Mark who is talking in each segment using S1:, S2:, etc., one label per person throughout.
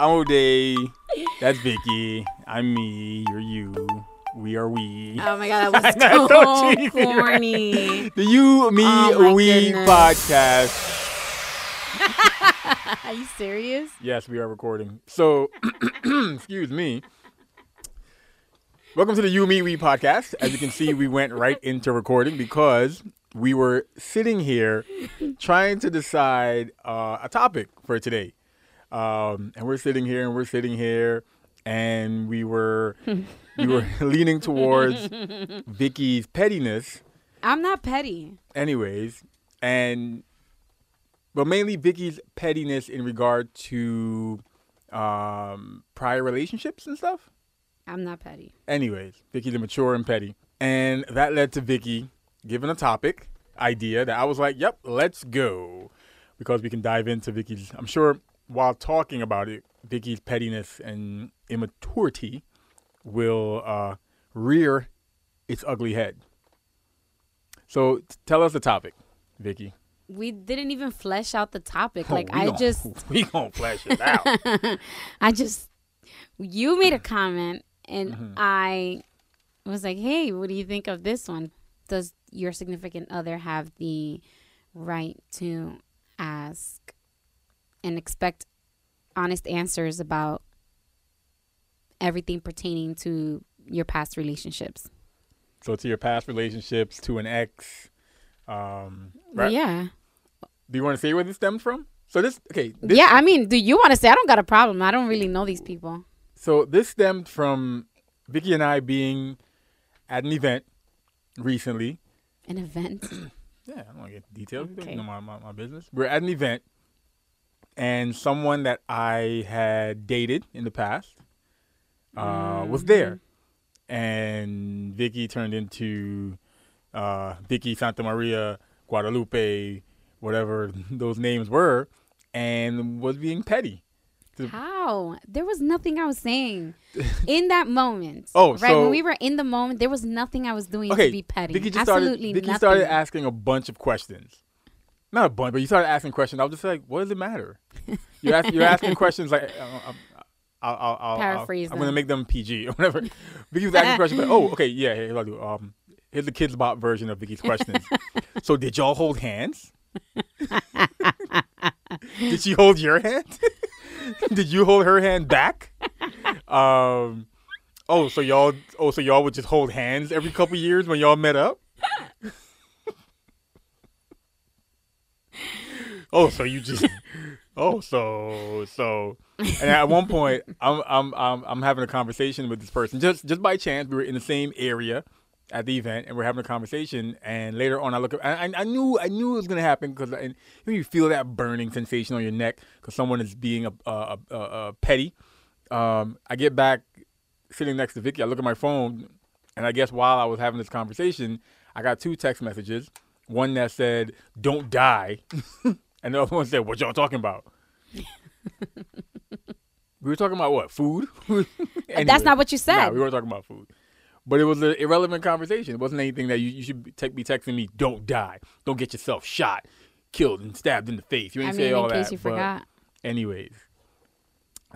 S1: I'm O'Day. That's Vicky. I'm me. You're you. We are we.
S2: Oh my god, that was
S1: so
S2: corny.
S1: The You, Me,
S2: Oh
S1: We
S2: goodness.
S1: podcast.
S2: Are you serious?
S1: Yes, we are recording. So, excuse me. Welcome to the You, Me, We podcast. As you can see, we went right into recording because we were sitting here trying to decide uh, a topic for today. Um, and we're sitting here and we're sitting here and we were we were leaning towards Vicky's pettiness
S2: I'm not petty.
S1: anyways, and but mainly Vicky's pettiness in regard to um, prior relationships and stuff.
S2: I'm not petty.
S1: Anyways, Vicky's mature and petty, and that led to Vicky giving a topic idea that I was like, "Yep, let's go," because we can dive into Vicky's. I'm sure while talking about it, Vicky's pettiness and immaturity will uh, rear its ugly head. So t- tell us the topic, Vicky.
S2: We didn't even flesh out the topic.
S1: Oh,
S2: Like I just
S1: we gonna flesh it out.
S2: I just you made a comment and
S1: Mm-hmm.
S2: I was like, "Hey, what do you think of this one? Does your significant other have the right to ask and expect honest answers about everything pertaining to your past relationships?"
S1: so to your past relationships, to an ex. Um, right?
S2: yeah.
S1: Do you want to say where this stems from? So this okay. This,
S2: yeah, I mean, do you want to say I don't got a problem? I don't really know these people.
S1: So this stemmed from Vicky and I being at an event recently.
S2: An event.
S1: Yeah, I don't want to get details. You
S2: Okay.
S1: know my, my, my business. We're at an event, and someone that I had dated in the past uh, was there, and Vicky turned into uh, Vicky Santa Maria Guadalupe, whatever those names were, and was being petty.
S2: How? There was nothing I was saying in that moment.
S1: Oh,
S2: right
S1: so-
S2: when we were in the moment, there was nothing I was doing
S1: Okay,
S2: to be petty.
S1: Vicky just
S2: Absolutely.
S1: Vicky
S2: nothing.
S1: started asking a bunch of questions. Not a bunch, but you started asking questions. I was just like, "What does it matter?" You're asking, you're asking questions like, uh, I'll, I'll, I'll,
S2: Paraphrase
S1: I'll, I'm gonna make them PG or whatever. Vicky was asking questions like, "Oh, okay, yeah, here, I'll do. Um, here's the Kidz Bop version of Vicky's questions. so, did y'all hold hands? did she hold your hand? did you hold her hand back? Um." Oh, so y'all oh so y'all would just hold hands every couple years when y'all met up? Oh, so you just Oh, so so and at one point I'm I'm I'm I'm having a conversation with this person just just by chance we were in the same area at the event and we're having a conversation and later on I look up I, I knew I knew it was gonna happen because you feel that burning sensation on your neck because someone is being a, a, a, a petty. Um, I get back sitting next to Vicky. I look at my phone, and I guess while I was having this conversation, I got two text messages. One that said "Don't die," and the other one said "What y'all talking about?" we were talking about what food. Anyway,
S2: That's not what you said.
S1: Nah, we weren't talking about food. But it was an irrelevant conversation. It wasn't anything that you, you should te- be texting me. Don't die. Don't get yourself shot, killed, and stabbed in the face. You
S2: I
S1: ain't
S2: mean,
S1: say all
S2: in case
S1: that.
S2: you forgot.
S1: anyways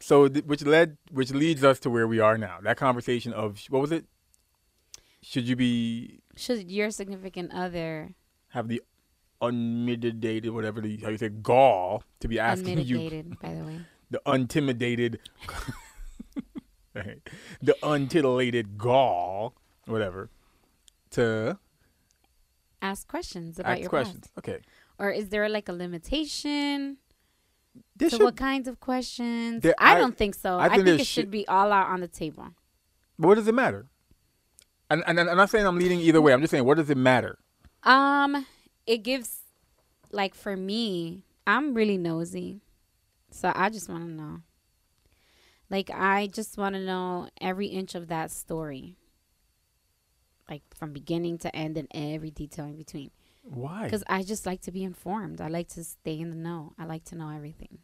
S1: so th- which led which leads us to where we are now that conversation of what was it should you be
S2: Should your significant other
S1: have the unmitigated whatever the how you say gall to be asking you
S2: by the way?
S1: the untimidated the untitillated gall whatever to
S2: Ask questions about
S1: ask
S2: your
S1: questions
S2: past.
S1: okay
S2: Or is there like a limitation to
S1: should,
S2: what kinds of questions?
S1: There-
S2: I,
S1: I-
S2: don't think so.
S1: I
S2: I,
S1: think
S2: think, it
S1: should-
S2: should be all out on the table.
S1: but what does it matter and, and, and I'm not saying I'm leading either way I'm just saying what does it matter
S2: Um, it gives like for me, I'm really nosy. So I just want to know. Like I just want to know every inch of that story. Like from beginning to end and every detail in between.
S1: why
S2: Cuz I just like to be informed. I like to stay in the know. I like to know everything.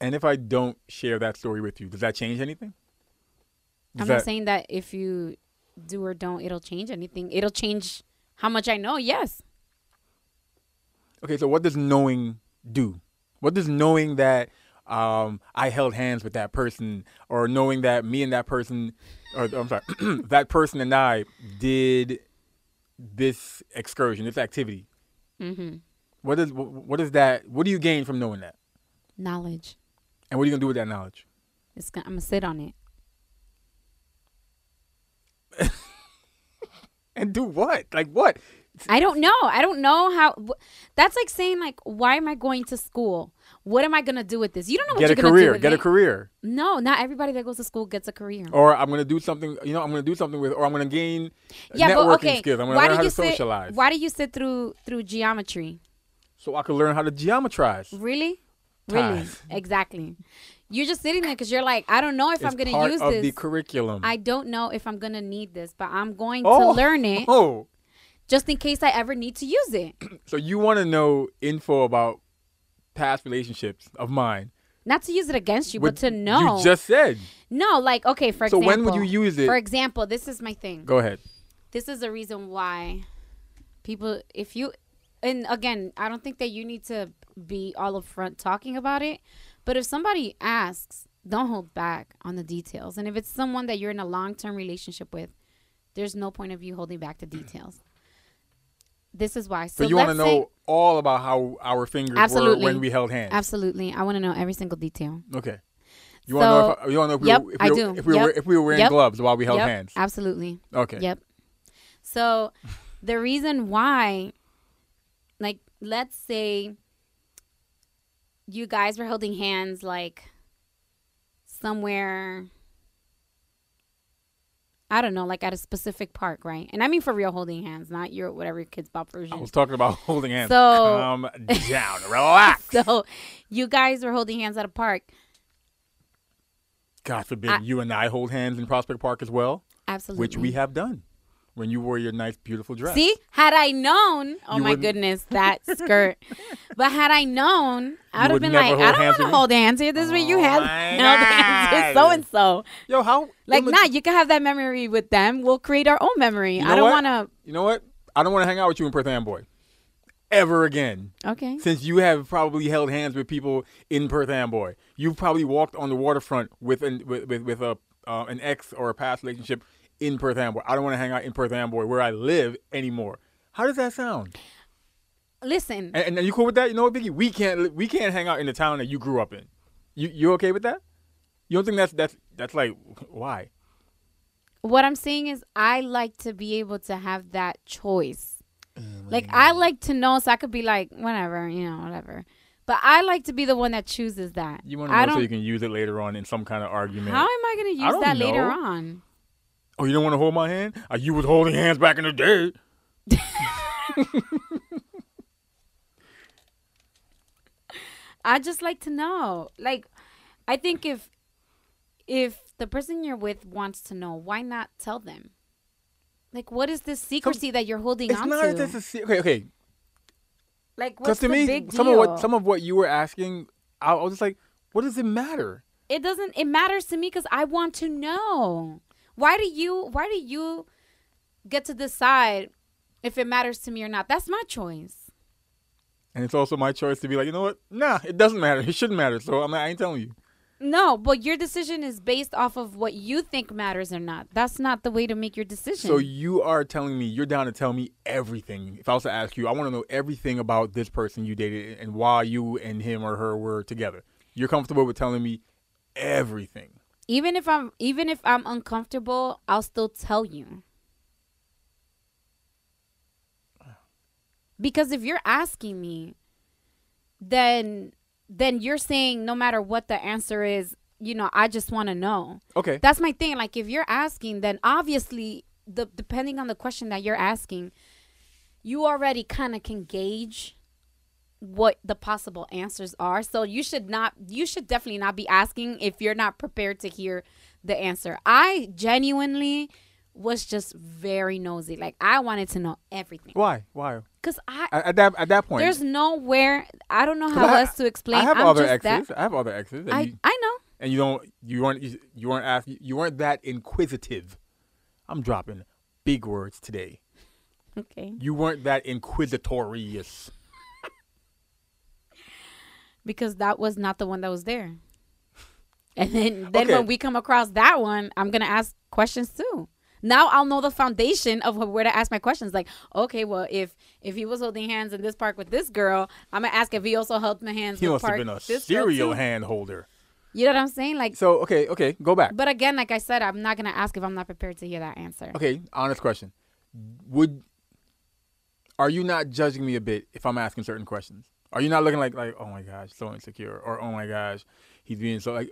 S1: And if I don't share that story with you, does that change anything? Does
S2: I'm
S1: that,
S2: not saying that if you do or don't, it'll change anything. It'll change how much I know. Yes.
S1: okay, so what does knowing do? What does knowing that um, I held hands with that person, or knowing that me and that person, or I'm sorry, that person and I did this excursion, this activity.
S2: Mm-hmm.
S1: What is what is that? What do you gain from knowing that?
S2: Knowledge.
S1: And what are you gonna do with that knowledge?
S2: It's gonna, I'm gonna sit on it.
S1: And do what? Like what?
S2: I don't know. I don't know how. wh- That's like saying like, why am I going to school? What am I gonna do with this? You don't know what
S1: Get a
S2: you're gonna do Get a
S1: career.
S2: with
S1: Get a career.
S2: No, not everybody that goes to school gets a career.
S1: Or I'm gonna do something. You know, I'm gonna do something with, or I'm gonna gain
S2: yeah,
S1: networking
S2: but okay.
S1: skills. I'm gonna
S2: why
S1: learn how to
S2: sit?
S1: socialize,
S2: Why do you sit through through geometry?
S1: so I can learn how to geometrize.
S2: Really, really, exactly. You're just sitting there because you're like, I don't know if I'm gonna
S1: part
S2: use
S1: of
S2: this.
S1: the curriculum.
S2: I don't know if I'm gonna need this, but I'm going
S1: oh,
S2: to learn it
S1: Oh,
S2: just in case I ever need to use it.
S1: so you want to know info about past relationships of mine?
S2: Not to use it against you, but to know.
S1: You just said.
S2: no, like okay, for
S1: So
S2: example.
S1: when would you use it?
S2: For example, this is my thing.
S1: Go ahead.
S2: This is the reason why people, if you, and again, I don't think that you need to be all upfront talking about it, but if somebody asks, don't hold back on the details. And if it's someone that you're in a long term relationship with, there's no point of you holding back the mm. details. This is why. So,
S1: So, you want to know all about how our fingers
S2: Absolutely.
S1: were when we held hands?
S2: Absolutely. I want to know every single detail.
S1: Okay. You want to know? If, you want to know if we,
S2: Yep,
S1: were, if
S2: I
S1: we,
S2: do.
S1: If we
S2: Yep.
S1: were if we were wearing
S2: Yep.
S1: gloves while we held
S2: yep,
S1: hands?
S2: Absolutely.
S1: Okay.
S2: Yep. So the reason why, like, let's say you guys were holding hands, like, somewhere, I don't know, like at a specific park, right? And I mean for real holding hands, not your whatever your Kidz
S1: Bop
S2: version.
S1: I was talking about holding hands.
S2: So-
S1: Calm down. Relax.
S2: So you guys were holding hands at a park.
S1: God forbid
S2: I-
S1: you and I hold hands in Prospect Park as well,
S2: Absolutely.
S1: which we have done when you wore your nice, beautiful dress.
S2: See, had I known, oh
S1: You
S2: my
S1: wouldn't-
S2: goodness, that skirt. but had I known, I would have been like, I don't want to hold hands here. This is where you
S1: Oh
S2: have
S1: my
S2: held hands with so and so.
S1: Yo, how?
S2: Like,
S1: imma-
S2: nah, you can have that memory with them. We'll create our own memory.
S1: You
S2: I don't want to.
S1: You know what? I don't want to hang out with you in Perth Amboy ever again.
S2: Okay.
S1: Since you have probably held hands with people in Perth Amboy, you've probably walked on the waterfront with an with with, with a uh, an ex or a past relationship in Perth Amboy. I don't want to hang out in Perth Amboy where I live anymore. How does that sound?
S2: Listen,
S1: And, and are you cool with that? You know what, Biggie? We can't we can't hang out in the town that you grew up in. You you okay with that? You don't think that's that's that's like why?
S2: what I'm saying is, I like to be able to have that choice. Like, I like to know, so I could be like, whatever, you know, whatever. But I like to be the one that chooses that.
S1: You want to know so you can use it later on in some kind of argument.
S2: how am I going to use
S1: don't
S2: that later on?
S1: Oh, you don't want to hold my hand? Uh, you was holding hands back in the day.
S2: I just like to know. Like, I think if if the person you're with wants to know, why not tell them? Like, what is this secrecy that you're holding
S1: It's
S2: on
S1: not
S2: to?
S1: just a se- okay. Okay,
S2: like,
S1: because
S2: what's
S1: to
S2: the
S1: me,
S2: big
S1: some
S2: deal?
S1: of what some of what you were asking, I, I was just like, what does it matter?
S2: it doesn't. It matters to me because I want to know. Why do you? Why do you get to decide if it matters to me or not? That's my choice.
S1: And it's also my choice to be like, you know what? Nah, it doesn't matter. It shouldn't matter. So I'm not, I ain't telling you.
S2: No, but your decision is based off of what you think matters or not. That's not the way to make your decision.
S1: So you are telling me you're down to tell me everything. If I was to ask you, I want to know everything about this person you dated and why you and him or her were together. You're comfortable with telling me everything.
S2: Even if I'm even if I'm uncomfortable, I'll still tell you. Because if you're asking me, then then you're saying no matter what the answer is, you know, I just want to know.
S1: Okay.
S2: That's my thing. Like if you're asking, then obviously the depending on the question that you're asking, you already kind of can gauge what the possible answers are. So you should not you should definitely not be asking if you're not prepared to hear the answer. I genuinely was just very nosy. Like I wanted to know everything.
S1: Why? Why?
S2: Cuz I
S1: At, at that at that point,
S2: there's nowhere I don't know how
S1: I-
S2: else to explain.
S1: I have
S2: I'm
S1: other exes.
S2: that
S1: I have other exes.
S2: I
S1: you,
S2: I know.
S1: and you don't. You weren't. You, you weren't asking. You weren't that inquisitive. I'm dropping big words today.
S2: Okay.
S1: You weren't that inquisitorious.
S2: Because that was not the one that was there. And then then
S1: Okay.
S2: when we come across that one, I'm gonna ask questions too. Now I'll know the foundation of where to ask my questions. Like, okay, well, if if he was holding hands in this park with this girl, I'm gonna ask if he also held my hands.
S1: He must have been a serial hand holder.
S2: You know what I'm saying? Like,
S1: So okay, okay, go back.
S2: but again, like I said, I'm not gonna ask if I'm not prepared to hear that answer.
S1: Okay, honest question. Would are you not judging me a bit if I'm asking certain questions? Are you not looking like like oh my gosh, so insecure, or oh my gosh, he's being so like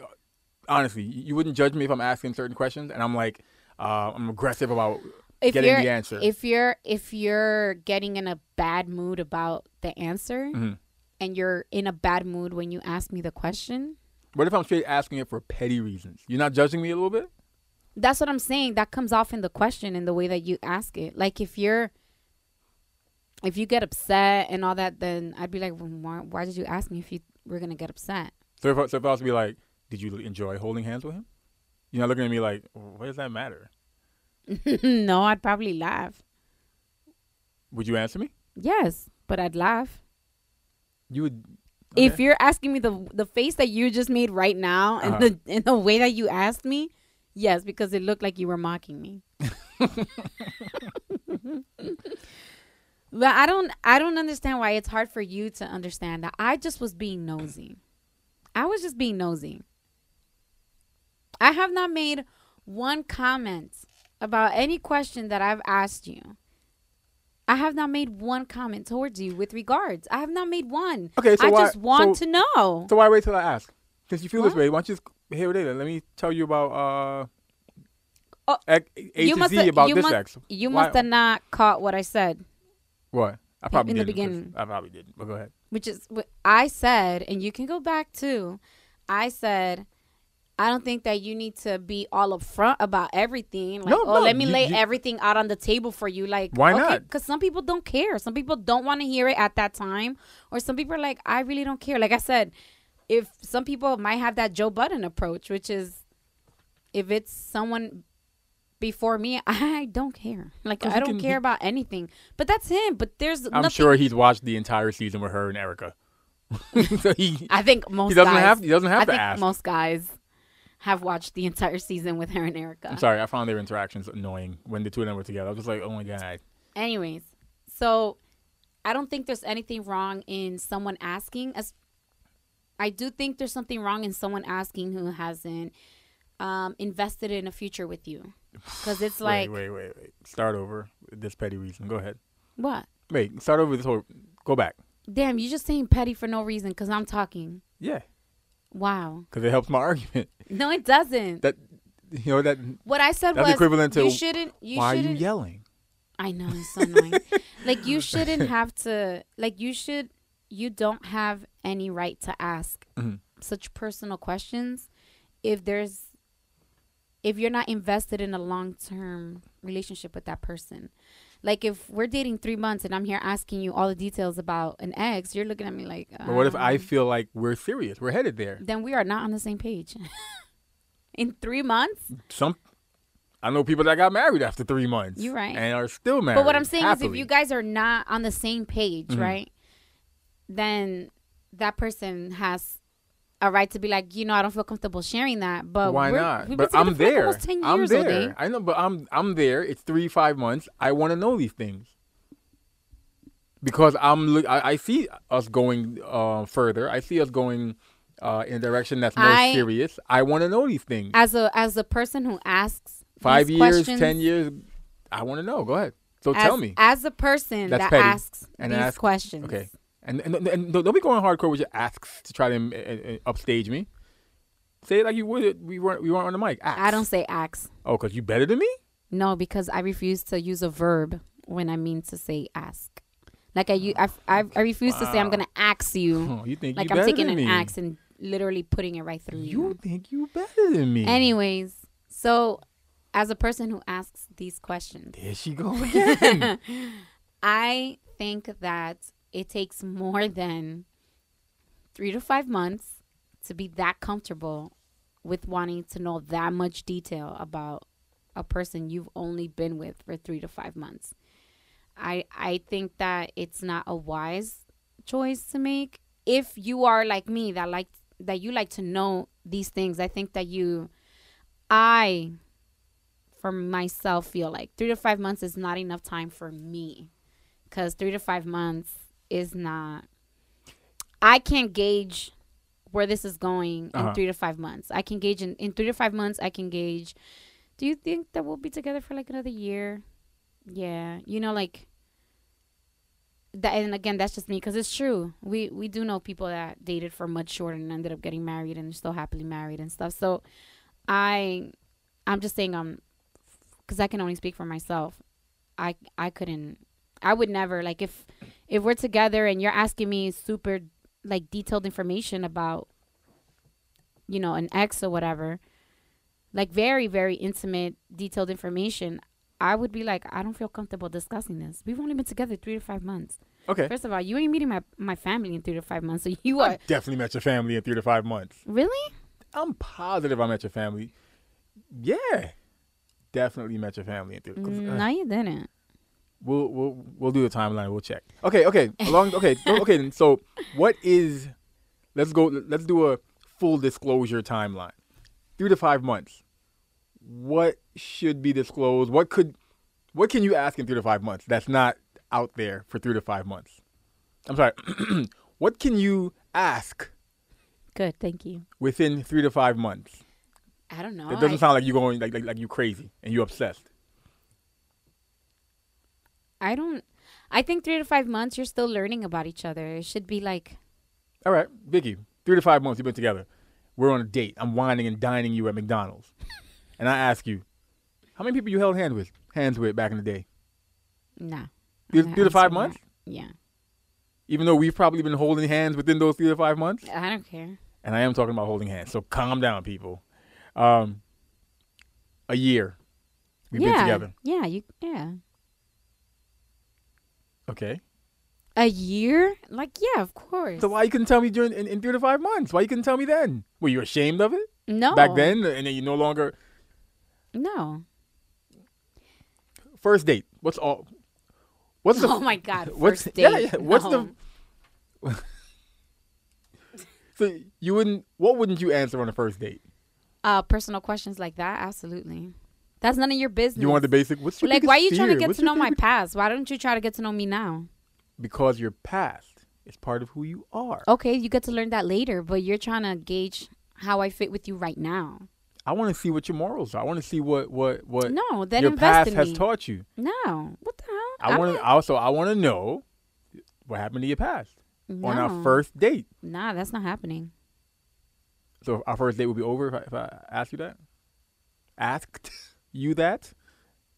S1: honestly, you wouldn't judge me if I'm asking certain questions and I'm like uh, I'm aggressive about
S2: If
S1: getting the answer.
S2: if you're if you're getting in a bad mood about the answer,
S1: Mhm.
S2: and you're in a bad mood when you ask me the question,
S1: What if I'm straight asking it for petty reasons? You're not judging me a little bit?
S2: that's what I'm saying. That comes off in the question in the way that you ask it. Like if you're if you get upset and all that, then I'd be like, well, why, why did you ask me if you were gonna get upset?
S1: So if, I- so if I was to be like, did you enjoy holding hands with him? You're not looking at me like, what does that matter?
S2: no, I'd probably laugh.
S1: Would you answer me?
S2: Yes, but I'd laugh.
S1: You would.
S2: If you're asking me the the face that you just made right now and
S1: Uh-huh.
S2: the and the way that you asked me, yes, because it looked like you were mocking me. but I don't I don't understand why it's hard for you to understand that. I just was being nosy. I was just being nosy. I have not made one comment about any question that I've asked you. I have not made one comment towards you with regards. I have not made one.
S1: Okay, so
S2: I
S1: why-
S2: just want
S1: so-
S2: to know.
S1: So why wait till I ask? Because you feel this way, why don't you just hear it later? Let me tell you about uh,
S2: Oh,
S1: X- A
S2: you
S1: to
S2: must
S1: Z about
S2: you
S1: this
S2: must-. You
S1: Why-
S2: must have not caught what I said,
S1: What? I probably
S2: in the beginning.
S1: I probably didn't. But go ahead.
S2: which is what I said, and you can go back too. I said, I don't think that you need to be all upfront about everything. Like,
S1: No,
S2: oh,
S1: no,
S2: let me
S1: you-
S2: lay
S1: you-
S2: everything out on the table for you. Like,
S1: Why not?
S2: Because some people don't care. Some people don't want to hear it at that time, or some people are like, I really don't care. Like I said, if some people might have that Joe Budden approach, which is, if it's someone before me, I don't care. Like I don't
S1: can-
S2: care
S1: he-
S2: about anything. But that's him. But there's
S1: I'm
S2: nothing.
S1: sure he's watched the entire season with her and Erica. so he
S2: I think most
S1: he doesn't
S2: guys,
S1: have he doesn't have
S2: I
S1: to
S2: think
S1: ask.
S2: most guys have watched the entire season with her and Erica.
S1: I'm sorry, I found their interactions annoying when the two of them were together. I was just like, oh my god.
S2: Anyways, so I don't think there's anything wrong in someone asking. As I do think there's something wrong in someone asking who hasn't um, invested in a future with you, because it's like
S1: wait, wait, wait, wait. Start over. with This petty reason. Go ahead.
S2: what?
S1: Wait, start over with this whole. Go back.
S2: Damn, you just saying petty for no reason because I'm talking.
S1: Yeah,
S2: Wow.
S1: because it helps my argument.
S2: No, it doesn't.
S1: That you know that
S2: what I said
S1: that's
S2: was
S1: equivalent to
S2: you shouldn't. You
S1: why are you yelling?
S2: I know it's so annoying. like you shouldn't have to. Like you should. You don't have any right to ask
S1: Mhm.
S2: such personal questions if there's if you're not invested in a long term relationship with that person. Like if we're dating three months and I'm here asking you all the details about an ex, you're looking at me like.
S1: But what if I
S2: um,
S1: feel like we're serious? We're headed there.
S2: Then we are not on the same page. in three months.
S1: Some I know people that got married after three months.
S2: You're right.
S1: And are still married.
S2: But what I'm saying is, if you guys are not on the same page,
S1: Mhm.
S2: right, then that person has a right to be like, you know, I don't feel comfortable sharing that. But
S1: why
S2: we're-
S1: not?
S2: we've been
S1: But
S2: together
S1: I'm
S2: like,
S1: there.
S2: almost 10
S1: I'm
S2: years,
S1: there. I know, but I'm I'm there. It's three five months. I want to know these things because I'm. look- I, I see us going uh, further. I see us going uh, in a direction that's more
S2: I-
S1: serious. I want to know these things.
S2: As a as a person who asks
S1: Five years, ten years. I want to know. Go ahead. So
S2: as,
S1: tell me.
S2: as a person that asks
S1: And
S2: these questions.
S1: Okay. And, and, and don't be going hardcore with your asks to try to uh, upstage me. Say it like you would. We weren't. We weren't on the mic. Ask.
S2: I don't say ax.
S1: Oh, cause you better than me.
S2: No, because I refuse to use a verb when I mean to say ask. Like I, I, I refuse to say I'm gonna ax you.
S1: Oh, you think
S2: like
S1: you
S2: I'm taking an
S1: me?
S2: axe and literally putting it right through you.
S1: You think you better than me?
S2: Anyways, so as a person who asks these questions,
S1: There she go again.
S2: I think that it takes more than three to five months to be that comfortable with wanting to know that much detail about a person you've only been with for three to five months. I I think that it's not a wise choice to make if you are like me that like that you like to know these things. I think that you, I, for myself, feel like three to five months is not enough time for me, because three to five months is not. I can't gauge where this is going in
S1: Uh-huh.
S2: three to five months. I can gauge in, in three to five months. I can gauge. Do you think that we'll be together for like another year? Yeah, you know, like that. And again, that's just me because it's true. We we do know people that dated for much shorter and ended up getting married and still happily married and stuff. So, I, I'm just saying, um, because I can only speak for myself. I I couldn't. I would never like if if we're together and you're asking me super like detailed information about you know an ex or whatever like very very intimate detailed information i would be like i don't feel comfortable discussing this we've only been together three to five months
S1: Okay.
S2: first of all you ain't meeting my, my family in three to five months so you are
S1: I definitely met your family in three to five months.
S2: really
S1: I'm positive I met your family. Yeah. Definitely met your family in three. 'cause, uh,
S2: no you didn't
S1: We'll we'll we'll do the timeline. We'll check. Okay, okay. Along okay, okay. then, So what is? Let's go. Let's do a full disclosure timeline. Three to five months. What should be disclosed? What could? What can you ask in three to five months that's not out there for three to five months? I'm sorry. what can you ask
S2: good thank you
S1: within three to five months?
S2: i don't know
S1: It doesn't
S2: I,
S1: sound like you're going like like, like you crazy and you obsessed.
S2: I don't i think three to five months you're still learning about each other it should be like
S1: All right, Vicky, three to five months you've been together. We're on a date. I'm wining and dining you at McDonald's, and I ask you, how many people you held hands with? Hands with back in the day?
S2: nah
S1: Three, three to five months.
S2: that. yeah
S1: Even though we've probably been holding hands within those three to five months,
S2: i don't care
S1: and I am talking about holding hands. So calm down, people. Um, a year we've
S2: yeah
S1: been together.
S2: yeah you yeah
S1: Okay.
S2: A year? Like, yeah, of course.
S1: So why you couldn't tell me during in, in three to five months? Why you couldn't tell me then? Were you ashamed of it
S2: no.
S1: back then, and then you no longer
S2: No.
S1: first date? What's all? What's the
S2: oh my God.
S1: what's
S2: First
S1: yeah,
S2: date.
S1: yeah, what's
S2: No.
S1: the so you wouldn't what wouldn't you answer on a first date?
S2: uh personal questions like that? Absolutely. That's none of your business.
S1: You want the basic what's your
S2: like, why are you trying to get
S1: What's
S2: to know my past? Why don't you try to get to know me now?
S1: because your past is part of who you are.
S2: Okay, you get to learn that later, but you're trying to gauge how I fit with you right now.
S1: I want to see what your morals are. I want to see what what what
S2: No, then
S1: your past
S2: in
S1: has taught you.
S2: no, what the hell?
S1: I want to also I want to know what happened to your past on our first date.
S2: Nah, that's not happening.
S1: So our first date will be over if I, if I ask you that. Asked you that.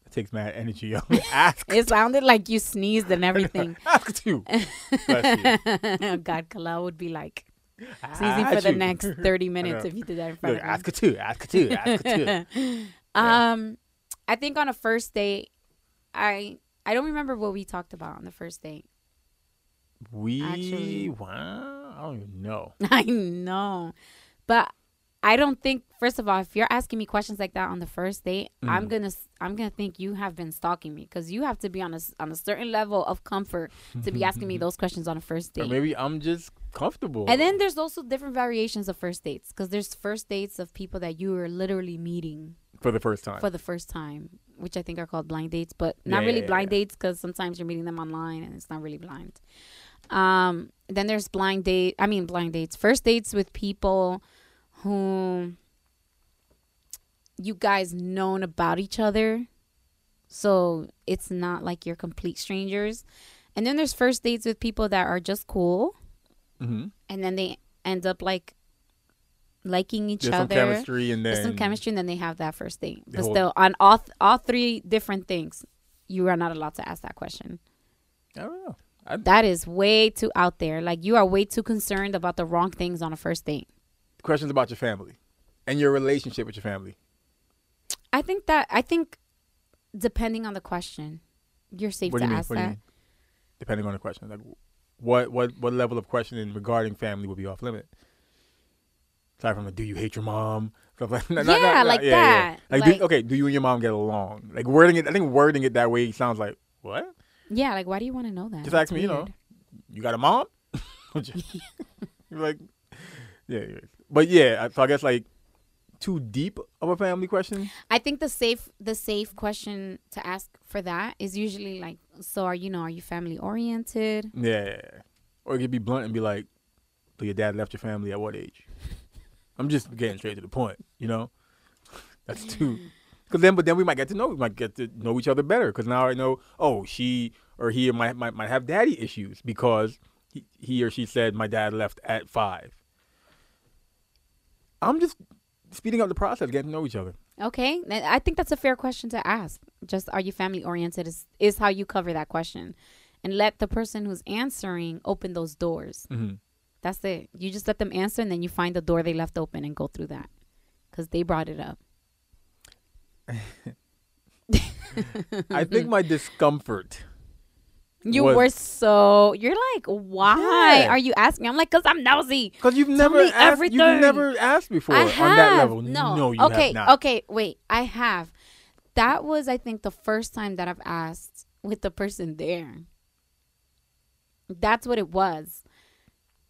S1: It takes mad energy. Asked.
S2: It sounded like you sneezed and everything.
S1: Asked you. You.
S2: God, Kala would be like sneezing for
S1: Asked
S2: the
S1: you.
S2: next 30 minutes if you did that in front
S1: Look,
S2: of me.
S1: ask too. Ask too. Ask her too.
S2: Um, I think on a first date, I I don't remember what we talked about on the first date.
S1: We
S2: Actually-
S1: wow. I don't even know.
S2: I know, but I don't think. First of all, if you're asking me questions like that on the first date, I'm
S1: Mm.
S2: gonna I'm gonna think you have been stalking me because you have to be on a on a certain level of comfort to be asking me those questions on a first
S1: Or
S2: date.
S1: maybe I'm just comfortable.
S2: And then there's also different variations of first dates because there's first dates of people that you are literally meeting
S1: for the first time.
S2: for the first time, which I think are called blind dates, but not
S1: Yeah,
S2: really
S1: yeah,
S2: blind
S1: yeah.
S2: dates because sometimes you're meeting them online and it's not really blind. Um, then there's blind date. I mean, blind dates. First dates with people who you guys known about each other, so it's not like you're complete strangers. And then there's first dates with people that are just cool,
S1: mm-hmm.
S2: and then they end up like liking each
S1: There's some
S2: other.
S1: chemistry and then
S2: There's some chemistry, and then they have that first date. But still, on all th- all three different things, you are not allowed to ask that question.
S1: I don't know. I,
S2: That is way too out there. Like you are way too concerned about the wrong things on a first date.
S1: Questions about your family and your relationship with your family.
S2: I think that I think depending on the question, you're safe
S1: what
S2: to ask
S1: What do you
S2: that.
S1: Depending on the question, like what what what level of questioning regarding family would be off limit? Aside from the "Do you hate your mom?" Stuff like not- not-
S2: Yeah,
S1: not-
S2: like
S1: yeah, yeah.
S2: that.
S1: Like,
S2: Like-
S1: do, okay, do you and your mom get along? Like wording it, I think wording it that way sounds like what?
S2: Yeah, like why do you want to know that?
S1: Just
S2: That's
S1: ask me, you know. You got a mom? You're like, yeah. But yeah, so I guess like too deep of a family question.
S2: I think the safe the safe question to ask for that is usually like, so are you know are you family oriented?
S1: Yeah, or you could be blunt and be like, "So your dad left your family at what age?" I'm just getting straight to the point, you know. That's too. Because then, but then we might get to know, we might get to know each other better. Because now I know, oh, she or he might might, might have daddy issues because he, he or she said my dad left at five. I'm just speeding up the process, getting to know each other.
S2: Okay, I think that's a fair question to ask. Just are you family oriented is is how you cover that question, and let the person who's answering open those doors.
S1: hmm
S2: That's it. You just let them answer, and then you find the door they left open and go through that, because they brought it up.
S1: I think my discomfort.
S2: You
S1: was-
S2: were so you're like, why
S1: Yeah.
S2: are you asking? I'm like, cause I'm nosy.
S1: Because you've
S2: Tell
S1: never asked,
S2: everything.
S1: you've never asked before
S2: I
S1: on
S2: have
S1: that level.
S2: no.
S1: you
S2: okay,
S1: have not.
S2: okay, wait. I have. That was, I think, the first time that I've asked with the person there. That's what it was.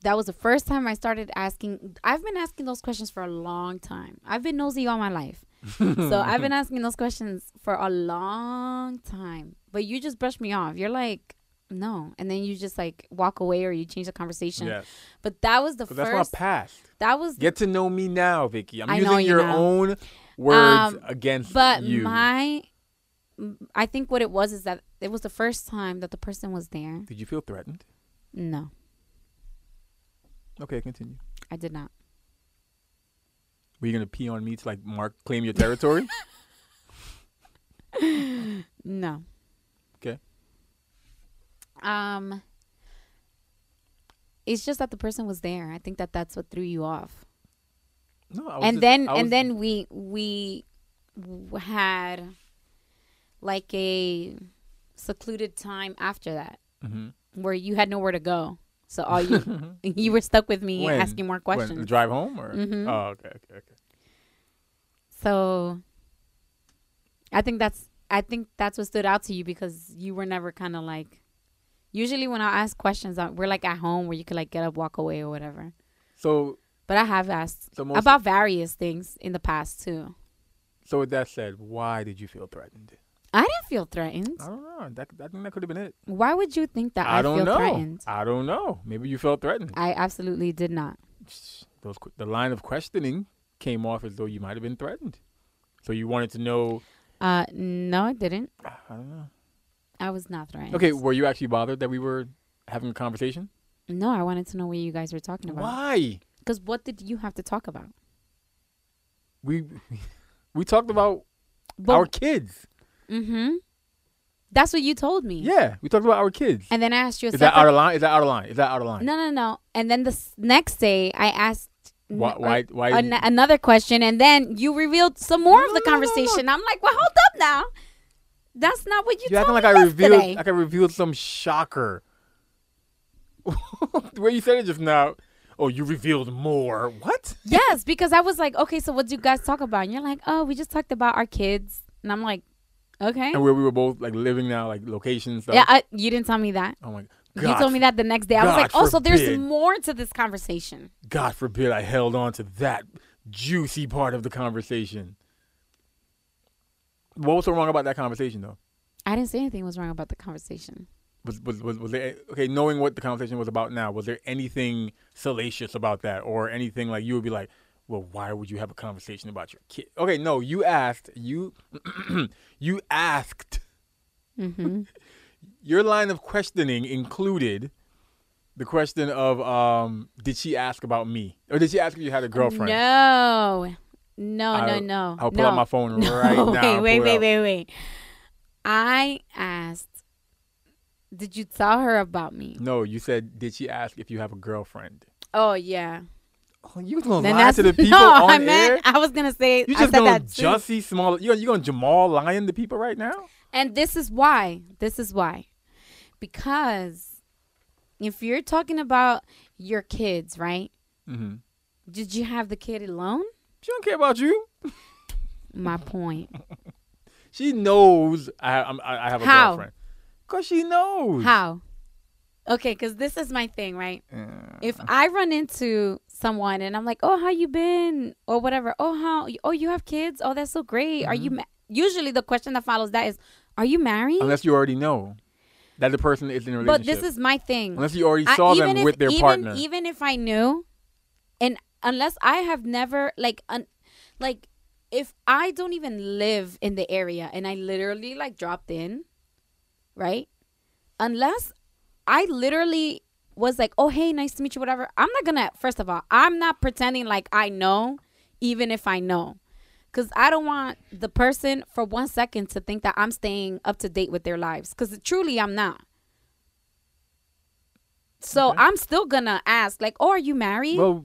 S2: That was the first time I started asking. I've been asking those questions for a long time. I've been nosy all my life. so I've been asking those questions for a long time. But you just brushed me off. You're like, no. And then you just like walk away or you change the conversation.
S1: Yes.
S2: But that was the first.
S1: that's my past.
S2: that was
S1: Get to know me now, Vicky. I'm
S2: I
S1: using your
S2: now.
S1: own words
S2: Um,
S1: against
S2: But
S1: you.
S2: But my, I think what it was is that it was the first time that the person was there.
S1: Did you feel threatened?
S2: No,
S1: Okay, continue.
S2: I did not.
S1: Were you gonna pee on me to like mark claim your territory?
S2: No. Um. It's just that the person was there. I think that that's what threw you off.
S1: no. I was
S2: and
S1: just-
S2: then and then we we had like a secluded time after that
S1: Mhm.
S2: where you had nowhere to go. So all you you were stuck with me
S1: When?
S2: asking more
S1: When,
S2: questions.
S1: drive home or?
S2: Mhm.
S1: Oh, okay, okay, okay.
S2: So I think that's I think that's what stood out to you because you were never kind of like. Usually when I ask questions, we're like at home where you could like get up, walk away, or whatever.
S1: So,
S2: But I have asked
S1: so
S2: about various things in the past too.
S1: so with that said, why did you feel threatened?
S2: I didn't feel threatened.
S1: I don't know. That I think that could have been it.
S2: Why would you think that I,
S1: I don't know.
S2: threatened?
S1: I don't know. Maybe you felt threatened.
S2: I absolutely did not.
S1: Those the line of questioning came off as though you might have been threatened. So you wanted to know.
S2: Uh, no, I didn't.
S1: I don't know.
S2: I was not threatened.
S1: Okay, were you actually bothered that we were having a conversation?
S2: No, I wanted to know what you guys were talking about.
S1: Why?
S2: Because what did you have to talk about?
S1: We we talked about
S2: But,
S1: our kids.
S2: mm-hmm. That's what you told me.
S1: Yeah, we talked about our kids.
S2: And then I asked you a
S1: Is that out of line? Is that out of line? Is that out of line?
S2: No, no, no. And then the s- next day, I asked
S1: Why? Why? why
S2: an- another question, and then you revealed some more of the
S1: no, no, no, no.
S2: conversation. I'm like, well, hold up now. That's not what you
S1: you acting like I revealed
S2: yesterday.
S1: like I revealed some shocker. the way you said it just now. Oh, you revealed more. What?
S2: yes, because I was like, okay, so what do you guys talk about? And you're like, oh, we just talked about our kids, and I'm like, okay,
S1: And where we were both like living now, like locations.
S2: Yeah. I, you didn't tell me that.
S1: Oh my. God, you
S2: told me that the next day. I was like, oh, so there's more to this conversation.
S1: God forbid I held on to that juicy part of the conversation. What was so wrong about that conversation, though?
S2: I didn't say anything was wrong about the conversation.
S1: Was was was, was there okay? Knowing what the conversation was about now, was there anything salacious about that, or anything like you would be like, "Well, why would you have a conversation about your kid?" Okay, no, you asked you you asked.
S2: Mm-hmm.
S1: Your line of questioning included the question of, um, "Did she ask about me, or did she ask if you had a girlfriend?"
S2: No, no, no,
S1: I'll-
S2: no.
S1: I'll pull
S2: no.
S1: out my phone
S2: No,
S1: right now.
S2: Wait, wait, wait, wait, wait. I asked, did you tell her about me?
S1: No, you said, "Did she ask if you have a girlfriend?"
S2: Oh yeah.
S1: Oh, you gonna
S2: Then
S1: lie
S2: that's
S1: to the people
S2: no.
S1: on
S2: I
S1: air?
S2: meant I was gonna say
S1: You
S2: I
S1: just
S2: said
S1: gonna
S2: that.
S1: Jussie Small? You you gonna Jamal lying to people right now?
S2: And this is why. This is why. Because if you're talking about your kids, right?
S1: Mm-hmm.
S2: Did you have the kid alone?
S1: She don't care about you.
S2: My point.
S1: She knows I I'm, I I have a
S2: How?
S1: girlfriend. Cause she knows.
S2: How? Okay, because this is my thing, right?
S1: Uh,
S2: If I run into someone and I'm like, "Oh, how you been?" or whatever, "Oh, how? Oh, you have kids? Oh, that's so great. Are
S1: Mm-hmm.
S2: you?" Ma-? Usually, the question that follows that is, "Are you married?"
S1: unless you already know that the person is in a relationship.
S2: but this is my thing.
S1: unless you already saw
S2: even
S1: them
S2: if,
S1: with their
S2: even,
S1: partner.
S2: Even if I knew, and unless I have never like, un, like, if I don't even live in the area and I literally like dropped in, right? Unless I literally was like, oh hey, nice to meet you, whatever. I'm not gonna. First of all, I'm not pretending like I know, even if I know. Cause I don't want the person for one second to think that I'm staying up to date with their lives. Cause truly I'm not. So
S1: Okay.
S2: I'm still gonna ask, like, "Oh, are you married?"
S1: well,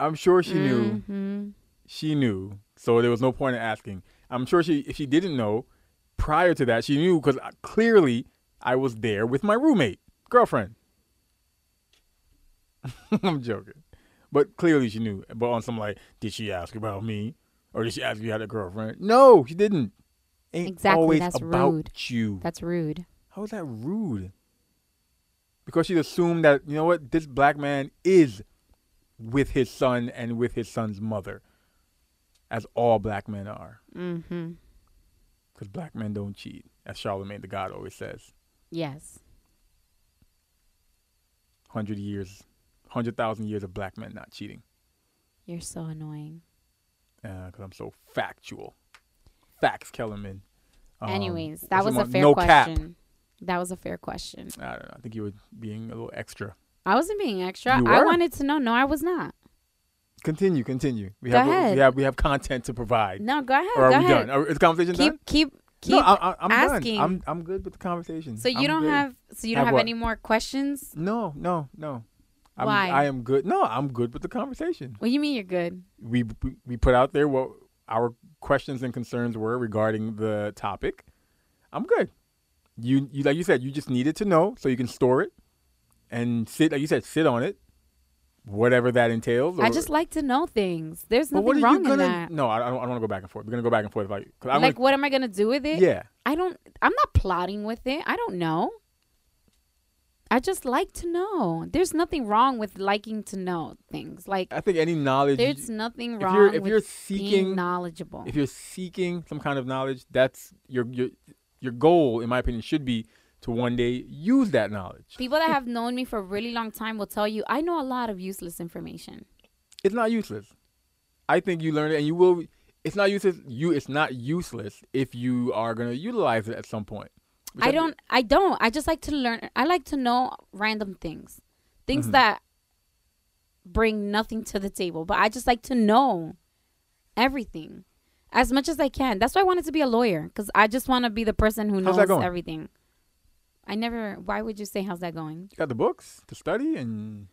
S1: I'm sure she knew.
S2: Mhm.
S1: She knew, so there was no point in asking. I'm sure she, if she didn't know, prior to that, she knew because clearly I was there with my roommate, girlfriend. I'm joking, but clearly she knew. But on some like, did she ask about me, or did she ask if you had a girlfriend? No, she didn't. Ain't
S2: Exactly,
S1: always
S2: that's
S1: about
S2: rude.
S1: you.
S2: That's rude.
S1: How is that rude? Because she assumed that you know what this black man is with his son and with his son's mother, as all black men are.
S2: Mm-hmm.
S1: Because black men don't cheat, as Charlemagne the God always says.
S2: Yes.
S1: Hundred years, hundred thousand years of black men not cheating.
S2: You're so annoying.
S1: Because I'm so factual. Facts, Kellerman. Um,
S2: Anyways, that was a fair
S1: no cap.
S2: question. That was a fair question.
S1: I don't know. I think you were being a little extra.
S2: I wasn't being extra.
S1: You
S2: I
S1: were.
S2: wanted to know. No, I was not.
S1: Continue, continue. We
S2: Go
S1: have
S2: ahead.
S1: we have we have content to provide.
S2: No, go ahead.
S1: or are
S2: go
S1: we
S2: ahead.
S1: done? Are, is the conversation
S2: Keep
S1: done?
S2: keep keep.
S1: no, I, I, I'm
S2: asking.
S1: done. I'm I'm good with the conversation.
S2: so you
S1: I'm
S2: don't
S1: good.
S2: have so you don't have
S1: what?
S2: any more questions?
S1: No, no, no. I'm,
S2: Why?
S1: I am good. No, I'm good with the conversation.
S2: What do you mean you're good?
S1: We we- we put out there what our questions and concerns were regarding the topic. I'm good. You you like you said you just needed to know so you can store it and sit like you said sit on it, whatever that entails.
S2: I just like to know things. There's nothing
S1: are
S2: wrong
S1: you gonna?
S2: in that.
S1: No, I, I don't, I don't want to go back and forth. We're gonna go back and forth like
S2: Like, what am I gonna do with it?
S1: yeah.
S2: I don't. I'm not plotting with it. I don't know. I just like to know. There's nothing wrong with liking to know things. Like
S1: I think any knowledge.
S2: there's nothing
S1: if
S2: wrong
S1: you're if
S2: with
S1: you're
S2: being
S1: seeking
S2: knowledgeable.
S1: if you're seeking some kind of knowledge, that's your your your goal, in my opinion, should be to one day use that knowledge.
S2: People that have known me for a really long time will tell you I know a lot of useless information.
S1: It's not useless. I think you learn it, and you will. It's not useless. You. It's not useless if you are gonna utilize it at some point.
S2: I don't. I don't. I just like to learn. I like to know random things, things
S1: Mhm.
S2: that bring nothing to the table. But I just like to know everything as much as I can. That's why I wanted to be a lawyer because I just want to be the person who knows everything. I never. Why would you say how's that going?
S1: You got the books to study, and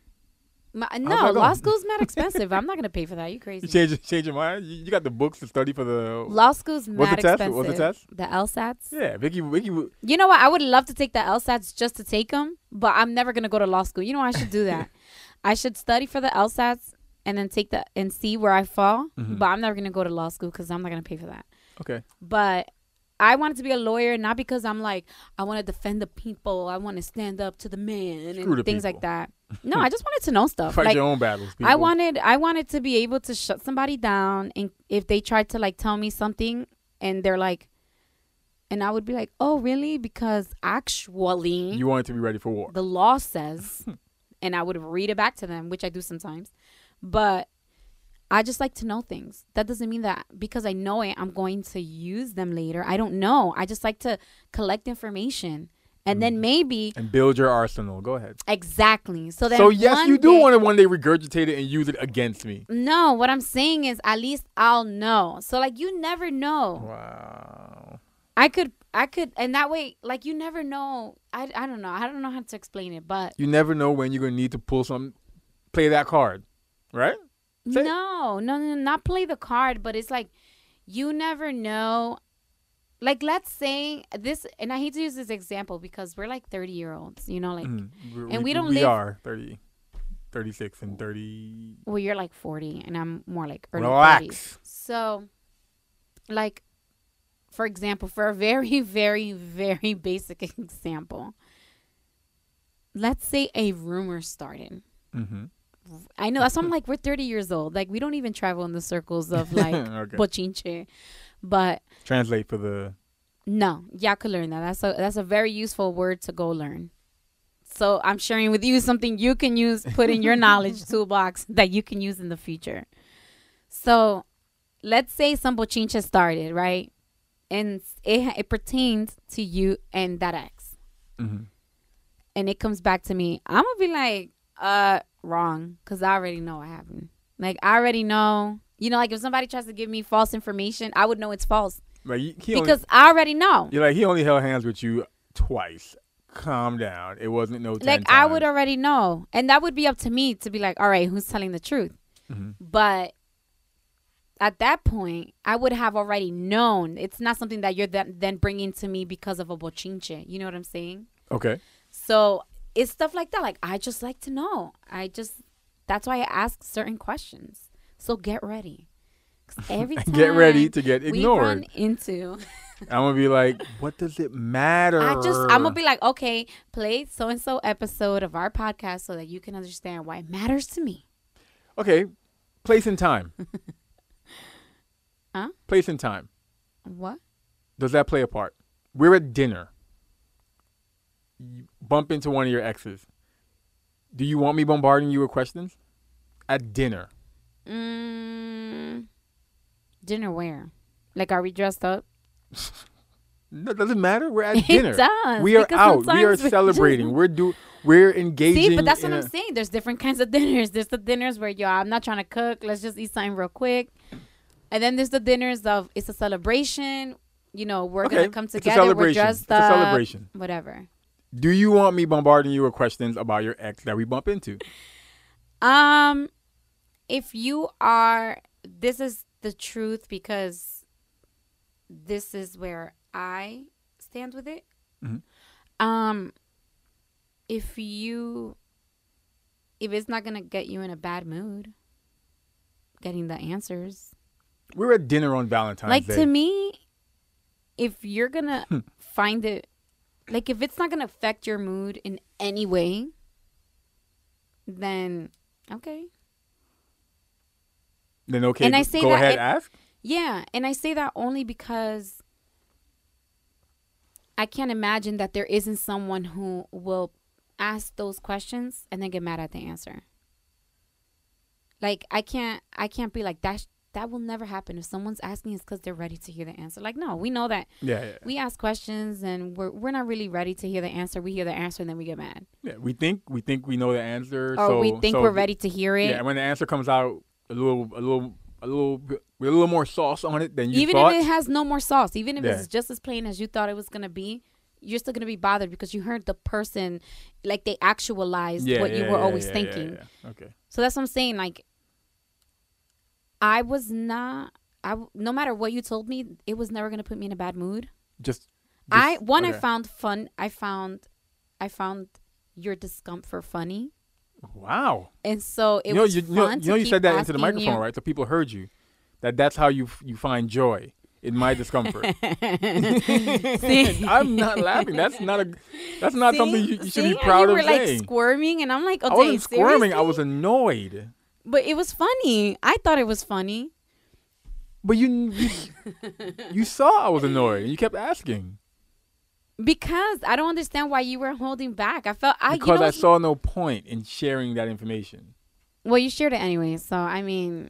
S2: My, no, law school's not expensive. I'm not gonna pay for that. You
S1: you
S2: crazy?
S1: change change your mind. You, you got the books to study for the.
S2: Law school's
S1: What's the test?
S2: expensive.
S1: What's the test?
S2: The LSATs.
S1: Yeah, Vicky. Vicky.
S2: You know what? I would love to take the LSATs just to take them, but I'm never gonna go to law school. You know, I should do that. I should study for the LSATs and then take the and see where I fall.
S1: Mhm.
S2: But I'm never gonna go to law school because I'm not gonna pay for that.
S1: Okay.
S2: But I wanted to be a lawyer not because I'm like I want to defend the people. I want to stand up to the man
S1: Screw
S2: and
S1: the
S2: things like that. No, I just wanted to know stuff.
S1: Fight
S2: like
S1: your own battles.
S2: I wanted I wanted to be able to shut somebody down and if they tried to like tell me something and they're like and I would be like, "Oh, really? Because actually
S1: You wanted to be ready for war.
S2: the law says and I would read it back to them, which I do sometimes. But I just like to know things. That doesn't mean that because I know it, I'm going to use them later. I don't know. I just like to collect information. And then mm-hmm. maybe
S1: and build your arsenal. Go ahead.
S2: exactly. So then
S1: so yes, you do
S2: day-
S1: want to one day regurgitate it and use it against me.
S2: No, what I'm saying is at least I'll know. So like you never know.
S1: Wow.
S2: I could I could and that way like you never know. I I don't know. I don't know how to explain it, but
S1: You never know when you're gonna need to pull some, play that card, right? Say-
S2: no, no, no, not play the card, but it's like you never know. Like let's say this and I hate to use this example because we're like 30 year olds, you know, like.
S1: We-
S2: and we don't
S1: we
S2: live-
S1: are 30, 36 and 30.
S2: well you're like 40 and I'm more like early 30s.
S1: Relax.
S2: So, like, for example, for a very, very, very basic example, let's say a rumor started.
S1: Mm-hmm.
S2: I know that's why I'm like we're 30 years old. Like we don't even travel in the circles of like
S1: okay.
S2: bochinche. But
S1: Translate for the.
S2: no, y'all could learn that. That's a that's a very useful word to go learn. So I'm sharing with you something you can use, put in your knowledge toolbox that you can use in the future. So let's say some bochinche started, right? And it it pertains to you and that ex.
S1: Mm-hmm.
S2: and it comes back to me, I'm gonna be like, uh, wrong, because I already know what happened. Like I already know. You know, like if somebody tries to give me false information, I would know it's false
S1: Like he, he only,
S2: because I already know.
S1: you're like he only held hands with you twice. Calm down. It wasn't no. 10
S2: Like I would already know, and that would be up to me to be like, all right, who's telling the truth?
S1: Mhm.
S2: But at that point, I would have already known. It's not something that you're then then bringing to me because of a bochinche. You know what I'm saying?
S1: Okay.
S2: So it's stuff like that. Like I just like to know. I just that's why I ask certain questions. So get ready. every time
S1: Get ready to get
S2: we run
S1: ignored.
S2: into
S1: I'm gonna be like, what does it matter?
S2: I just I'm gonna be like, okay, play so and so episode of our podcast so that you can understand why it matters to me.
S1: okay. Place and time.
S2: Huh?
S1: Place and time.
S2: What?
S1: Does that play a part? We're at dinner. Bump into one of your exes. Do you want me bombarding you with questions? At dinner.
S2: Mm, dinner where? Like are we dressed up?
S1: No, it doesn't matter. We're at
S2: It
S1: dinner.
S2: does,
S1: we are out. We are celebrating.
S2: just-
S1: We're do. We're engaging.
S2: See, but that's what I'm saying. There's different kinds of dinners. There's the dinners where yo, I'm not trying to cook. Let's just eat something real quick. And then there's the dinners of it's a celebration. You know, we're
S1: Okay,
S2: gonna come
S1: it's a
S2: together. We're dressed
S1: It's a
S2: up.
S1: celebration.
S2: Whatever.
S1: Do you want me bombarding you with questions about your ex that we bump into?
S2: Um, if you are, this is the truth because this is where I stand with it.
S1: Mhm.
S2: Um, if you, if it's not gonna get you in a bad mood, getting the answers,
S1: We're at dinner on Valentine's
S2: like
S1: Day.
S2: to me, if you're gonna
S1: Hmm.
S2: find it, like if it's not gonna affect your mood in any way, then okay.
S1: then okay,
S2: And I say
S1: go
S2: that
S1: ahead,
S2: it-
S1: ask.
S2: Yeah, and I say that only because I can't imagine that there isn't someone who will ask those questions and then get mad at the answer. Like I can't I can't be like that that will never happen if someone's asking it's cuz they're ready to hear the answer. Like no, we know that
S1: Yeah, yeah,
S2: we ask questions and we're we're not really ready to hear the answer. We hear the answer and then we get mad.
S1: yeah. We think we think we know the answer,
S2: Or
S1: so
S2: we think
S1: so
S2: we're ready to hear it.
S1: Yeah, and when the answer comes out a little, a little, a little, with a little more sauce on it than you
S2: even
S1: thought.
S2: if it has no more sauce, even if
S1: Yeah.
S2: it's just as plain as you thought it was gonna be, you're still gonna be bothered because you heard the person like they actualized
S1: yeah,
S2: what you were
S1: yeah,
S2: always
S1: yeah,
S2: thinking.
S1: Yeah, yeah. Okay.
S2: So that's what I'm saying. Like, I was not. I no matter what you told me, it was never gonna put me in a bad mood.
S1: Just,
S2: I
S1: just-
S2: one I found fun. I found, I found your discomfort funny,
S1: Wow.
S2: and so it
S1: you know,
S2: was
S1: you, you know,
S2: fun.
S1: you know, you said that into the microphone,
S2: you-
S1: right? So people heard you. That that's how you you find joy in my discomfort.
S2: See?
S1: I'm not laughing. That's not a. That's not something you, you should
S2: See?
S1: be proud
S2: you
S1: of
S2: were like squirming, and I'm like, okay,
S1: I wasn't squirming. I was annoyed.
S2: But it was funny. I thought it was funny.
S1: But you you, you saw I was annoyed. and You kept asking
S2: Because I don't understand why you were holding back. I felt I you
S1: because
S2: know,
S1: I saw no point in sharing that information.
S2: well, you shared it anyway, so I mean,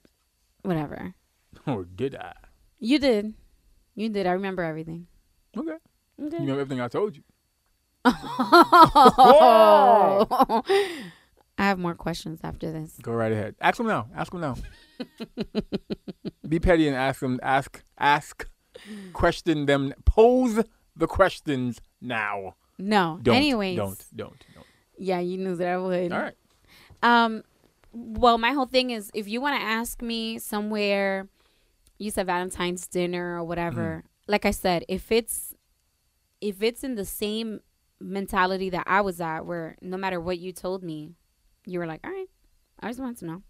S2: whatever.
S1: Or did I?
S2: You did. You did. I remember everything.
S1: Okay. You
S2: Okay.
S1: remember everything I told you.
S2: I have more questions after this.
S1: Go right ahead. Ask them now. Ask them now. Be petty and ask them. Ask. Ask. Question them. Pose the questions now.
S2: No.
S1: Don't.
S2: Anyways.
S1: Don't. Don't. Don't.
S2: Yeah, you knew that I would.
S1: All right.
S2: Um, well, my whole thing is if you want to ask me somewhere, you said Valentine's dinner or whatever. Like I said, if it's if it's in the same mentality that I was at, where no matter what you told me, you were like, all right, I just want to know.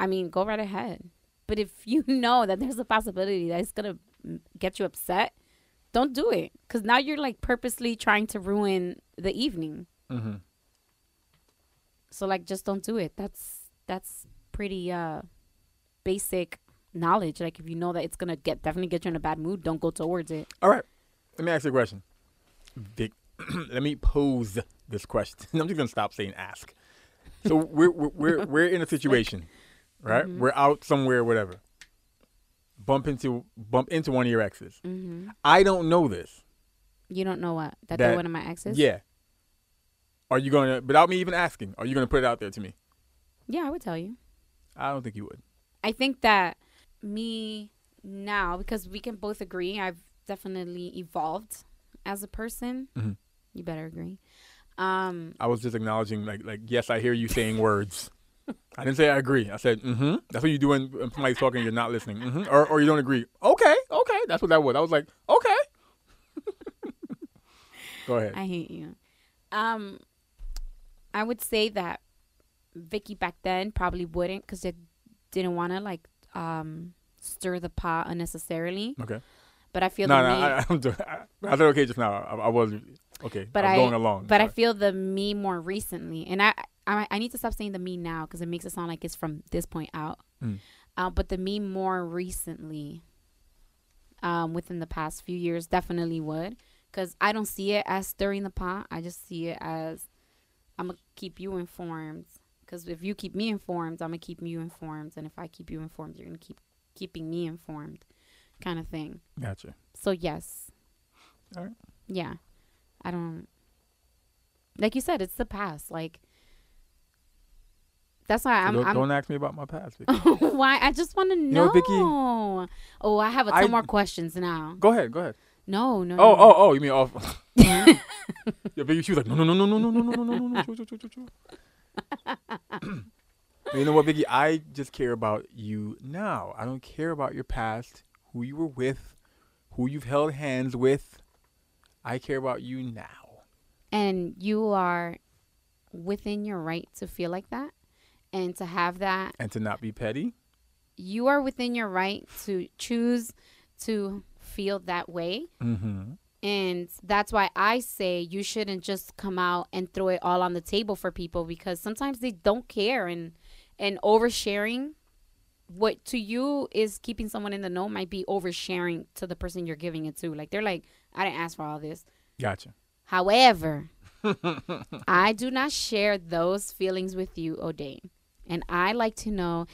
S2: I mean, go right ahead. But if you know that there's a possibility that it's gonna mm, get you upset, don't do it. Cause now you're like purposely trying to ruin the evening.
S1: Mm-hmm.
S2: So like, just don't do it. That's that's pretty uh basic knowledge. Like, if you know that it's gonna get definitely get you in a bad mood, don't go towards it.
S1: All right. Let me ask you a question. Vic, let me pose this question. I'm just gonna stop saying ask. So we're we're we're, in a situation, right?
S2: Mhm.
S1: We're out somewhere, whatever. Bump into bump into one of your exes.
S2: hmm
S1: I don't know this.
S2: You don't know what that,
S1: That-
S2: they're one of my exes.
S1: Yeah. Are you gonna, without me even asking, are you gonna put it out there to me?
S2: yeah, I would tell you.
S1: I don't think you would.
S2: I think that me now, because we can both agree, I've definitely evolved as a person.
S1: Mhm.
S2: You better agree. Um,
S1: I was just acknowledging, like, like yes, I hear you saying words. I didn't say I agree. I said, mm-hmm. That's what you do when, when somebody's talking, you're not listening, mm-hmm. or or you don't agree. Okay, okay, that's what that was. I was like, okay. Go ahead.
S2: I hate you. Um, I would say that Vicky back then probably wouldn't because they didn't want to like um stir the pot unnecessarily.
S1: Okay.
S2: But I feel
S1: No, no, I, I'm doing, I, I said okay just now. I, I was okay.
S2: But
S1: I was
S2: I-
S1: going along.
S2: but I feel the me more recently, and I I, I need to stop saying the me now because it makes it sound like it's from this point out.
S1: Mm.
S2: Uh, but the me more recently, um, within the past few years, definitely would because I don't see it as stirring the pot. I just see it as I'm gonna keep you informed. Because if you keep me informed, I'm gonna keep you informed, and if I keep you informed, you're gonna keep keeping me informed, kind of thing.
S1: Gotcha.
S2: So yes.
S1: All right.
S2: Yeah. I don't like you said, it's the past. Like that's why I'm,
S1: don't,
S2: I'm
S1: don't ask me about my past. Vicky.
S2: why I just want to
S1: know,
S2: know.
S1: Vicky,
S2: oh, I have a ton
S1: I-
S2: more questions now.
S1: go ahead. Go ahead.
S2: No, no.
S1: Oh,
S2: no.
S1: oh, oh! You mean off? yeah, baby. She was like, no, no, no, no, no, no, no, no, no, no, no, no. Chill, chill, chill, chill. you know what, Vicky? I just care about you now. I don't care about your past, who you were with, who you've held hands with. I care about you now.
S2: And you are within your right to feel like that and to have that.
S1: And to not be petty.
S2: You are within your right to choose to feel that way.
S1: Mm-hmm.
S2: And that's why I say you shouldn't just come out and throw it all on the table for people because sometimes they don't care and and oversharing what to you is keeping someone in the know might be oversharing to the person you're giving it to. Like they're like, I didn't ask for all this.
S1: Gotcha.
S2: However, I do not share those feelings with you, O'Dane. And I like to know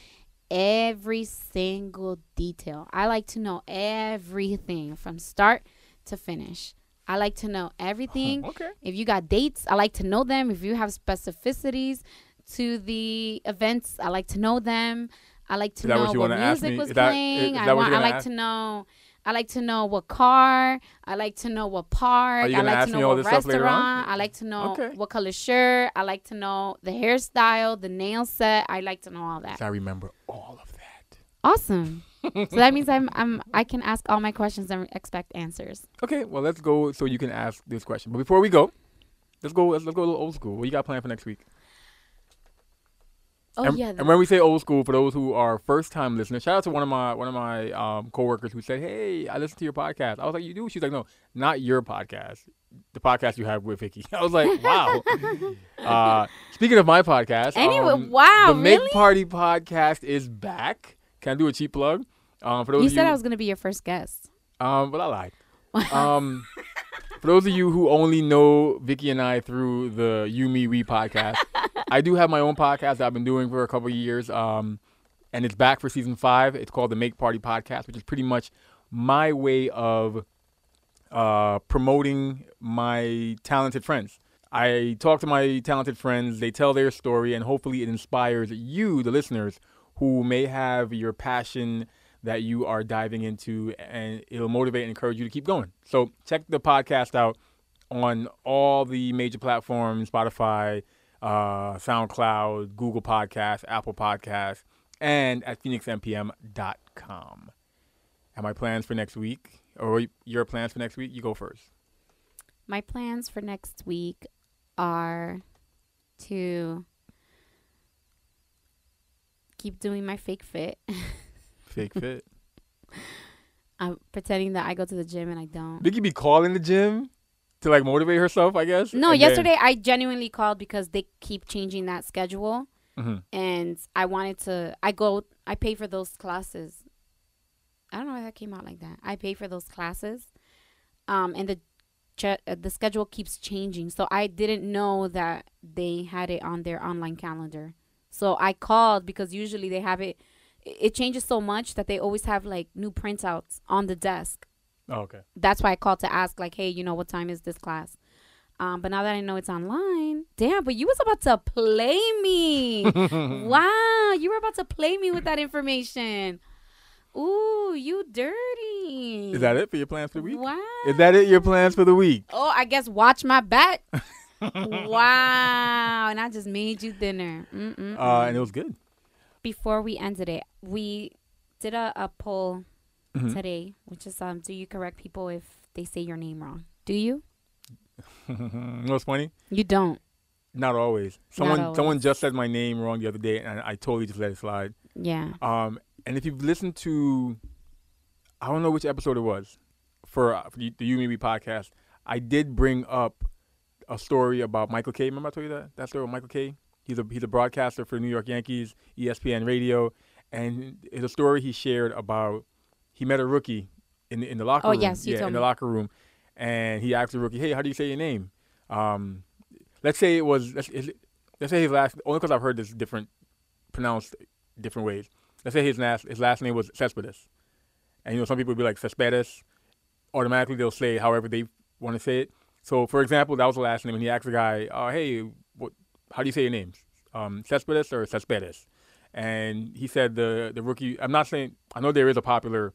S2: every single detail. I like to know everything from start to finish. I like to know everything.
S1: Okay.
S2: If you got dates, I like to know them. If you have specificities to the events, I like to know them. I like to
S1: that what
S2: know what music was
S1: that-
S2: playing.
S1: is
S2: I want. I like
S1: ask?
S2: to know. I like to know what car. I like to know what park. I like to know what
S1: this stuff later on?
S2: restaurant. I like to know
S1: Okay.
S2: what color shirt. I like to know the hairstyle, the nail set. I like to know all that.
S1: I remember all of that.
S2: Awesome. so that means I'm I'm I can ask all my questions and expect answers.
S1: Okay, well let's go so you can ask this question. But before we go, let's go let's, let's go a little old school. What you got planned for next week?
S2: Oh
S1: and,
S2: yeah.
S1: and when we say old school, for those who are first time listeners, shout out to one of my one of my um, coworkers who said, "Hey, I listened to your podcast." I was like, "You do?" She's like, "No, not your podcast, the podcast you have with Vicky." I was like, "Wow." uh, speaking of my podcast,
S2: Anyway,
S1: um,
S2: wow,
S1: the Make? Party podcast is back. Can I do a cheap plug? Um, for those
S2: you said
S1: you,
S2: I was gonna be your first guest.
S1: um, but I lied. Um, for those of you who only know Vicky and I through the You Me We podcast, I do have my own podcast that I've been doing for a couple years. Um, and it's back for season five. It's called the Make Party Podcast, which is pretty much my way of uh, promoting my talented friends. I talk to my talented friends, they tell their story, and hopefully it inspires you, the listeners, who may have your passion that you are diving into, and it'll motivate and encourage you to keep going. So check the podcast out on all the major platforms Spotify, uh, SoundCloud, Google Podcasts, Apple Podcasts, and at phoenixmpm.com. And my plans for next week, or your plans for next week, you go first.
S2: My plans for next week are to keep doing my fake fit.
S1: Fake fit.
S2: I'm pretending that I go to the gym and I don't.
S1: Vicky be calling the gym to like motivate herself, I guess.
S2: No,
S1: and then-
S2: yesterday I genuinely called because they keep changing that schedule,
S1: Mhm.
S2: and I wanted to. I go. I pay for those classes. I don't know why that came out like that. I pay for those classes, um, and the che- uh, the schedule keeps changing. So I didn't know that they had it on their online calendar. So I called because usually they have. It it changes so much that they always have like new printouts on the desk
S1: Oh, okay.
S2: that's why I called to ask, like, hey, you know, what time is this class? Um, but now that I know it's online, damn, but you was about to play me. wow, you were about to play me with that information. Ooh, you dirty.
S1: Is that it for your plans for the week?
S2: Wow.
S1: Is that it? Your plans for the week?
S2: Oh, I guess watch my back. wow, and I just made you dinner. Mm-mm-mm.
S1: Uh, and it was good.
S2: Before we ended it, we did a, a poll
S1: Mhm.
S2: today, which is um, do you correct people if they say your name wrong? Do you?
S1: you know funny?
S2: You don't.
S1: Not always. Someone
S2: always.
S1: someone just said my name wrong the other day, and I totally just let it slide.
S2: Yeah.
S1: Um, and if you've listened to, I don't know which episode it was, for, uh, for the, the You Me podcast, I did bring up a story about Michael Kay. Remember I told you that that story with Michael Kay. He's a he's a broadcaster for New York Yankees, ESPN Radio, and it's a story he shared about he met a rookie in the, in the locker
S2: Oh,
S1: room.
S2: yes, you
S1: yeah,
S2: told
S1: in
S2: me.
S1: the locker room, and he asked the rookie, "Hey, how do you say your name?" Um, let's say it was let's, let's say his last only because I've heard this different pronounced different ways. Let's say his last his last name was Cespedes, and you know some people would be like Cespedes. Automatically they'll say however they want to say it. So for example, that was the last name, and he asked the guy, uh, "Hey, what? How do you say your names? Um, Cespedes or Cespedes?" And he said the the rookie. I'm not saying I know there is a popular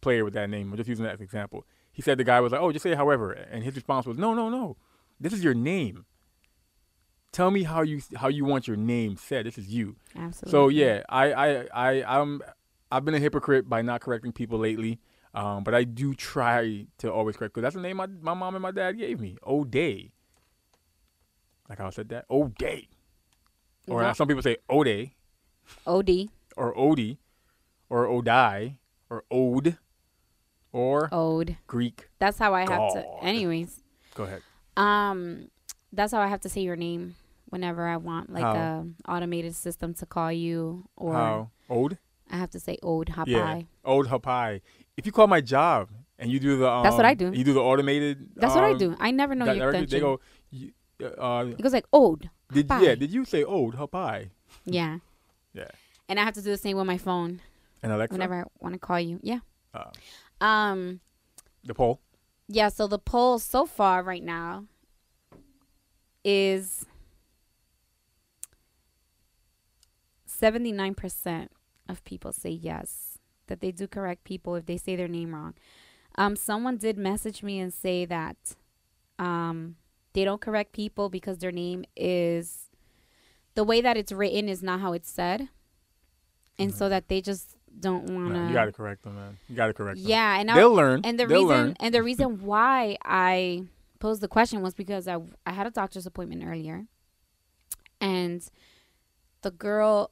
S1: player with that name. I'm just using that as an example. He said the guy was like, "Oh, just say however," and his response was, "No, no, no. This is your name. Tell me how you how you want your name said. This is you."
S2: Absolutely.
S1: So yeah, I I I I'm I've been a hypocrite by not correcting people lately. Um, but I do try to always correct because that's the name my my mom and my dad gave me. O'Day. Like how I said that. O'Day. Or
S2: No.
S1: some people say O'Day
S2: OD.
S1: or Odie or Odai or Ode or
S2: Ode.
S1: Greek.
S2: That's how I have to.
S1: God.
S2: Anyways,
S1: Go ahead.
S2: um, that's how I have to say your name whenever I want like
S1: How?
S2: a automated system to call you, or
S1: How? Ode?
S2: I have to say Ode Hapai.
S1: Yeah. Ode Hapai. If you call my job and you do the um,
S2: That's what I do.
S1: You do the automated
S2: That's what I
S1: um,
S2: do. I never know
S1: that
S2: your
S1: directly,
S2: extension.
S1: They go you- uh,
S2: it goes like Ode.
S1: Did
S2: Hapai.
S1: yeah? Did you say old Hapai?
S2: Yeah.
S1: Yeah.
S2: And I have to do the same with my phone
S1: And Alexa,
S2: whenever I want to call you. Yeah.
S1: uh,
S2: Um.
S1: the poll.
S2: Yeah. So the poll so far right now is seventy nine percent of people say yes that they do correct people if they say their name wrong. Um, someone did message me and say that um, they don't correct people because their name is the way that it's written is not how it's said, and so that they just don't want to.
S1: Nah, you gotta correct them, man. You gotta correct them.
S2: yeah, and I,
S1: they'll learn.
S2: and the
S1: they'll
S2: reason
S1: learn.
S2: and the reason why I posed the question was because I I had a doctor's appointment earlier, and the girl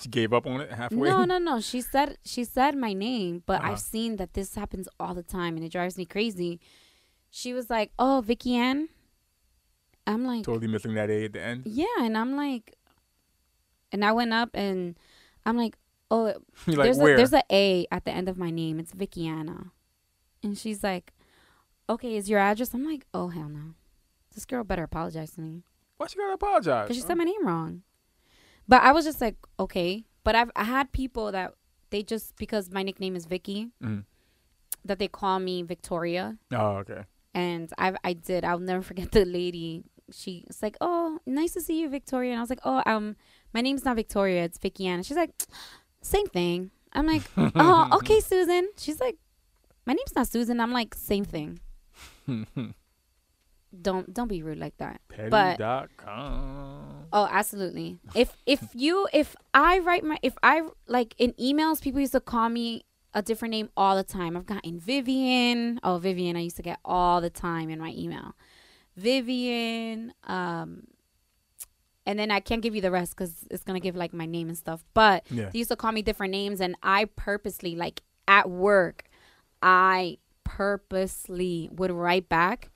S1: She gave up on it halfway.
S2: no no no she said she said my name, but
S1: Uh-huh.
S2: I've seen that this happens all the time and it drives me crazy. She was like, "Oh, Vicky Ann." I'm like,
S1: Totally missing that A at the end.
S2: yeah, and I'm like, and I went up and I'm like, oh,
S1: like,
S2: there's
S1: where?
S2: a there's a A at the end of my name. It's Vicky Anna, and she's like, okay, is your address? I'm like, oh hell no, this girl better apologize to me
S1: Why she gotta apologize?
S2: because she said my name wrong. But I was just like, okay. But I've I had people that they just because my nickname is Vicky
S1: Mhm.
S2: that they call me Victoria,
S1: Oh, okay.
S2: and I I did I'll never forget the lady. She was like, "Oh, nice to see you, Victoria." And I was like, "Oh, um, my name's not Victoria. It's Vicky Ann." And she's like, "Same thing." I'm like, "Oh, okay, Susan." She's like, "My name's not Susan." I'm like, "Same thing." Don't don't be rude like that. But-
S1: Petty.com.
S2: Oh, absolutely. If if you if I write my if I like in emails, people used to call me a different name all the time. I've gotten Vivian. Oh, Vivian, I used to get all the time in my email. Vivian. Um, and then I can't give you the rest because it's gonna give like my name and stuff. But
S1: Yeah.
S2: they used to call me different names, and I purposely like at work, I purposely would write back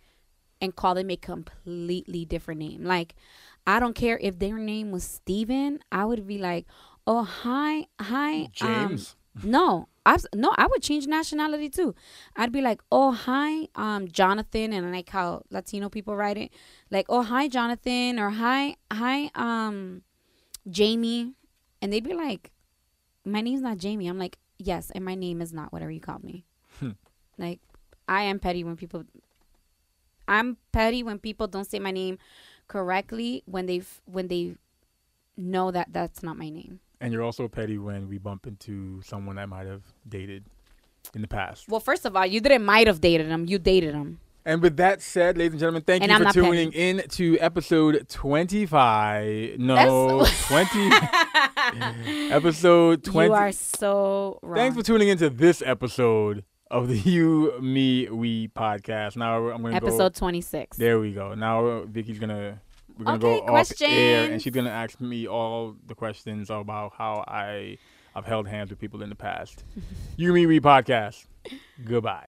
S2: and call them a completely different name. Like, I don't care if their name was Steven, I would be like, oh, hi, hi. um,
S1: James.
S2: no, I no, I would change nationality too. I'd be like, "Oh, hi, um, Jonathan," and I like how Latino people write it, like, "Oh, hi, Jonathan," or "Hi, hi, um, Jamie," and they'd be like, "My name's not Jamie." I'm like, "Yes, and my name is not whatever you call me."
S1: Hmm.
S2: Like, I am petty when people. I'm petty when people don't say my name correctly when they when they know that that's not my name.
S1: And you're also petty when we bump into someone that might have dated in the past.
S2: Well, first of all, you didn't might have dated him. You dated him.
S1: And with that said, ladies and gentlemen, thank
S2: And
S1: you
S2: I'm
S1: for tuning in to episode 25. No,
S2: That's-
S1: 20. episode 20.
S2: You are so wrong.
S1: Thanks for tuning into this episode of the You, Me, We podcast. Now I'm going to go.
S2: Episode 26.
S1: There we go. Now Vicky's gonna we're gonna
S2: Okay,
S1: go off air, and she's gonna ask me all the questions about how I I've held hands with people in the past. you, me, we podcast. Goodbye.